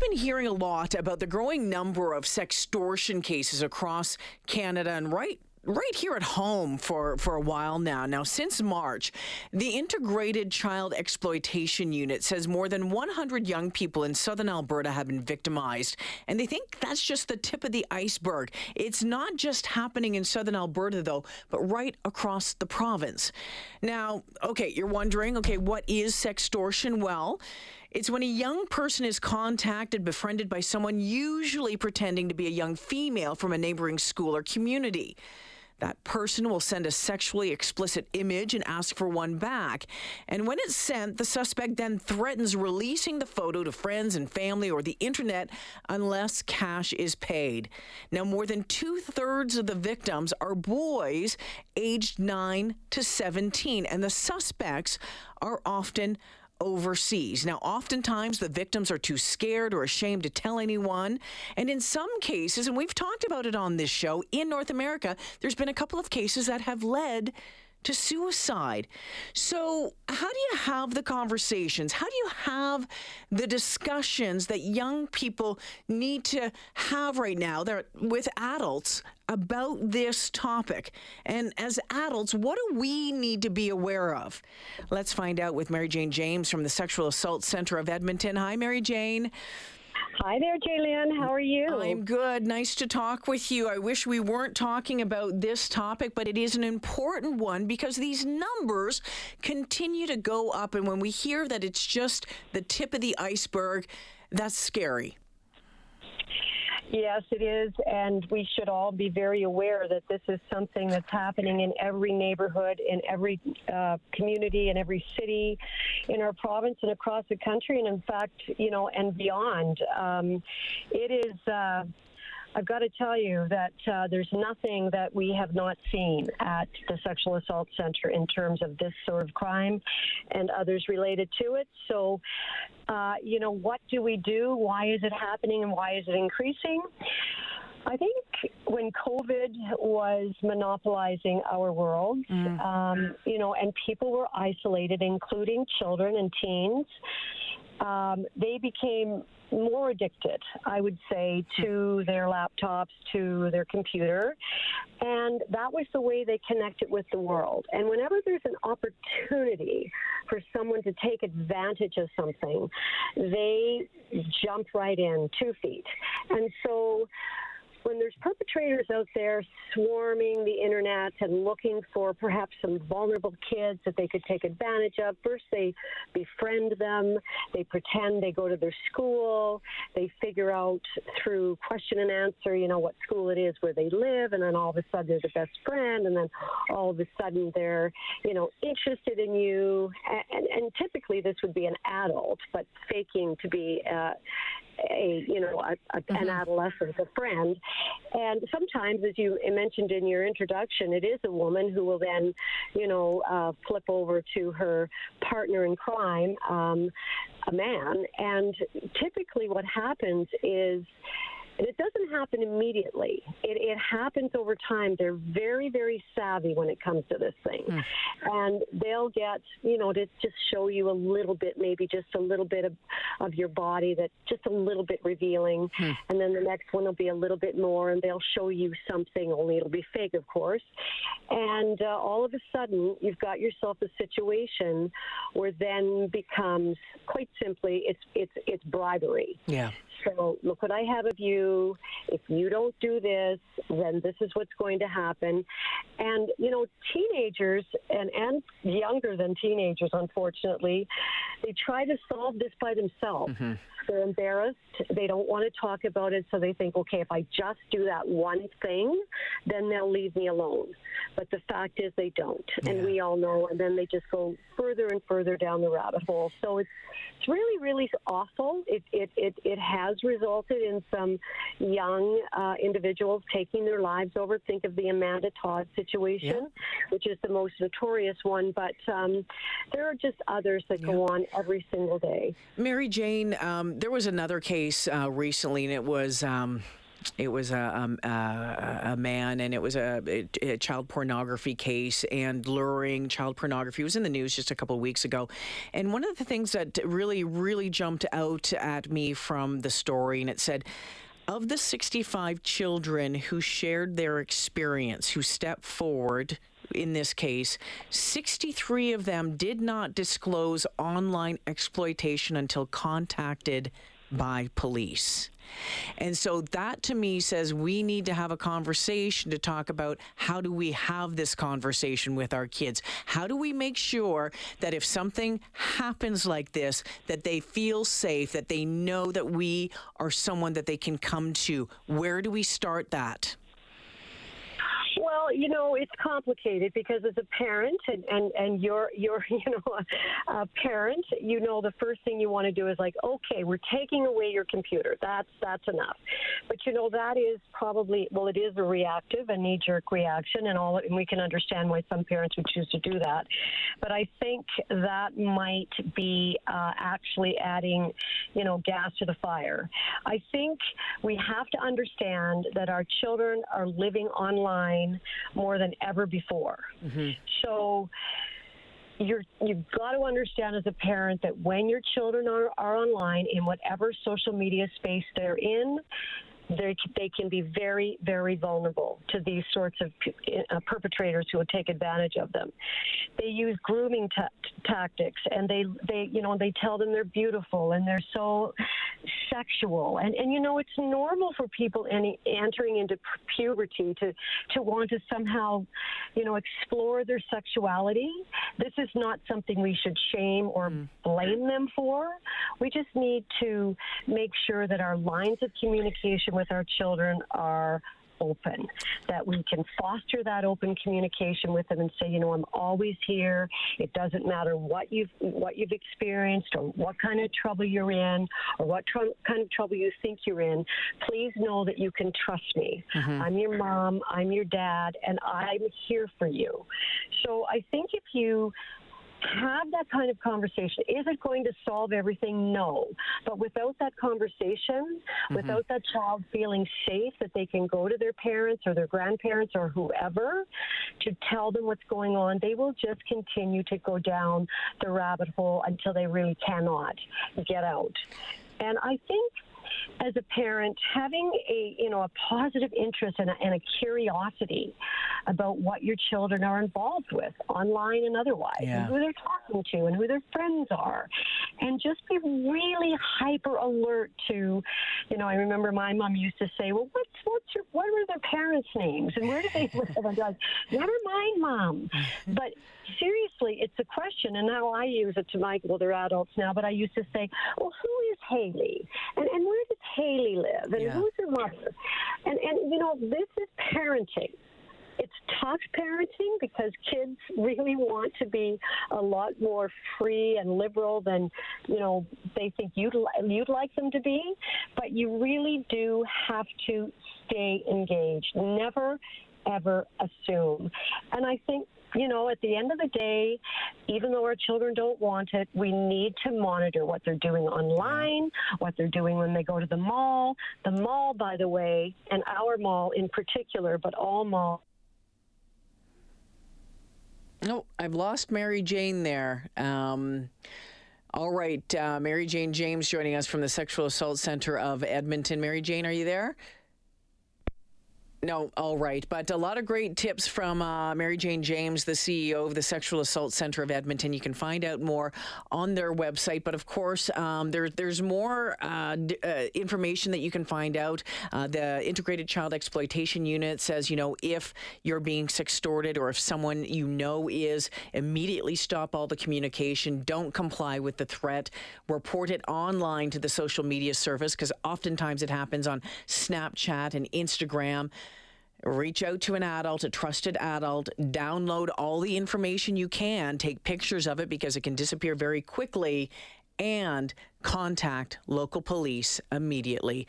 been hearing a lot about the growing number of sextortion cases across Canada and right right here at home for, for a while now. Now, since March, the Integrated Child Exploitation Unit says more than 100 young people in southern Alberta have been victimized. And they think that's just the tip of the iceberg. It's not just happening in southern Alberta, though, but right across the province. Now, okay, you're wondering, okay, what is sextortion? Well, it's when a young person is contacted, befriended by someone usually pretending to be a young female from a neighboring school or community. That person will send a sexually explicit image and ask for one back. And when it's sent, the suspect then threatens releasing the photo to friends and family or the internet unless cash is paid. Now, more than two thirds of the victims are boys aged 9 to 17, and the suspects are often overseas. Now, oftentimes the victims are too scared or ashamed to tell anyone. And in some cases, and we've talked about it on this show, in North America, there's been a couple of cases that have led to suicide. So, how do you have the conversations? How do you have the discussions that young people need to have right now with adults about this topic? And as adults, what do we need to be aware of? Let's find out with Mary Jane James from the Sexual Assault Center of Edmonton. Hi, Mary Jane. Hi there, Jalen. How are you? I'm good. Nice to talk with you. I wish we weren't talking about this topic, but it is an important one because these numbers continue to go up. And when we hear that it's just the tip of the iceberg, that's scary. Yes, it is. And we should all be very aware that this is something that's happening in every neighborhood, in every uh, community, in every city in our province and across the country. And in fact, you know, and beyond. Um, it is. Uh, I've got to tell you that uh, there's nothing that we have not seen at the Sexual Assault Center in terms of this sort of crime and others related to it. So, uh, you know, what do we do? Why is it happening and why is it increasing? I think when COVID was monopolizing our world, mm. um, you know, and people were isolated, including children and teens, um, they became more addicted, I would say, to their laptops, to their computer. And that was the way they connected with the world. And whenever there's an opportunity for someone to take advantage of something, they jump right in two feet. And so when there's perpetrators out there swarming the internet and looking for perhaps some vulnerable kids that they could take advantage of, first they befriend them, they pretend they go to their school, they figure out through question and answer, you know, what school it is where they live, and then all of a sudden they're the best friend, and then all of a sudden they're, you know, interested in you. And, and typically this would be an adult, but faking to be uh, a you know a, a, mm-hmm. an adolescent, a friend, and sometimes, as you mentioned in your introduction, it is a woman who will then, you know, uh, flip over to her partner in crime, um, a man, and typically what happens is and it doesn't happen immediately. It, it happens over time. They're very, very savvy when it comes to this thing. Mm. And they'll get, you know, to just show you a little bit, maybe just a little bit of, of your body that's just a little bit revealing. Mm. And then the next one will be a little bit more, and they'll show you something, only it'll be fake, of course. And uh, all of a sudden, you've got yourself a situation where then becomes quite simply it's it's it's bribery. Yeah. So look what I have of you. If you don't do this, then this is what's going to happen. And you know, teenagers and and younger than teenagers, unfortunately, they try to solve this by themselves. Mm-hmm. They're embarrassed. They don't want to talk about it, so they think, okay, if I just do that one thing, then they'll leave me alone. But the fact is, they don't, yeah. and we all know. And then they just go further and further down the rabbit hole. So it's it's really, really awful. It it it, it has resulted in some young uh, individuals taking their lives over. Think of the Amanda Todd situation, yeah. which is the most notorious one. But um, there are just others that yeah. go on every single day. Mary Jane, um, there was another case uh, recently, and it was. Um, it was a, um, a, a, man, and it was a, a, child pornography case and luring child pornography. It was in the news just a couple of weeks ago. And one of the things that really, really jumped out at me from the story, and it said, of the 65 children who shared their experience, who stepped forward in this case, 63 of them did not disclose online exploitation until contacted by police. And so that to me says we need to have a conversation to talk about how do we have this conversation with our kids? How do we make sure that if something happens like this, that they feel safe, that they know that we are someone that they can come to? Where do we start that? Well, you know, it's complicated because as a parent and, and, and you're, you're, you know, a, parent, you know, the first thing you want to do is like, okay, we're taking away your computer. That's, that's enough. But, you know, that is probably, well, it is a reactive, a knee jerk reaction and all, and we can understand why some parents would choose to do that. But I think that might be uh, actually adding, you know, gas to the fire. I think we have to understand that our children are living online more than ever before. Mm-hmm. So you're you've got to understand as a parent that when your children are, are online in whatever social media space they're in, they, they can be very, very vulnerable to these sorts of uh, perpetrators who will take advantage of them. They use grooming tactics, and they, they, you know, they tell them they're beautiful and they're so sexual. And, and you know, it's normal for people any, entering into puberty to, to want to somehow, you know, explore their sexuality. This is not something we should shame or mm. blame them for. We just need to make sure that our lines of communication with our children are open, that we can foster that open communication with them and say, you know, I'm always here. It doesn't matter what you've what you've experienced or what kind of trouble you're in or what tr- kind of trouble you think you're in. Please know that you can trust me. Mm-hmm. I'm your mom, I'm your dad, and I'm here for you. So I think if you have that kind of conversation. Is it going to solve everything? No. But without that conversation, mm-hmm. without that child feeling safe that they can go to their parents or their grandparents or whoever to tell them what's going on, they will just continue to go down the rabbit hole until they really cannot get out. And I think as a parent, having a you know a positive interest and a, and a curiosity about what your children are involved with, online and otherwise, yeah. and who they're talking to, and who their friends are, and just be really hyper alert to, you know, I remember my mom used to say, "Well, what's what's your what are their parents' names and where do they live?" And I'm like, "Never mind, mom," but seriously, it's a question, and now I use it to my well, they're adults now, but I used to say, "Well, who is Haley, and and where does Haley live, and yeah. who's her mother?" And and you know, this is parenting it's tough parenting because kids really want to be a lot more free and liberal than you know they think you'd you'd like them to be. But you really do have to stay engaged. Never ever assume. And I think you know, at the end of the day, even though our children don't want it, we need to monitor what they're doing online, what they're doing when they go to the mall. The mall, by the way, and our mall in particular, but all malls. No, I've lost Mary Jane there. Um, all right, uh, Mary Jane James joining us from the Sexual Assault Center of Edmonton. Mary Jane, are you there? No, all right. But a lot of great tips from uh, Mary Jane James, the CEO of the Sexual Assault Center of Edmonton. You can find out more on their website. But of course, um, there, there's more uh, d- uh, information that you can find out. Uh, the Integrated Child Exploitation Unit says, you know, if you're being sextorted or if someone you know is, immediately stop all the communication. Don't comply with the threat. Report it online to the social media service because oftentimes it happens on Snapchat and Instagram reach out to an adult, a trusted adult, download all the information you can, take pictures of it because it can disappear very quickly, and contact local police immediately.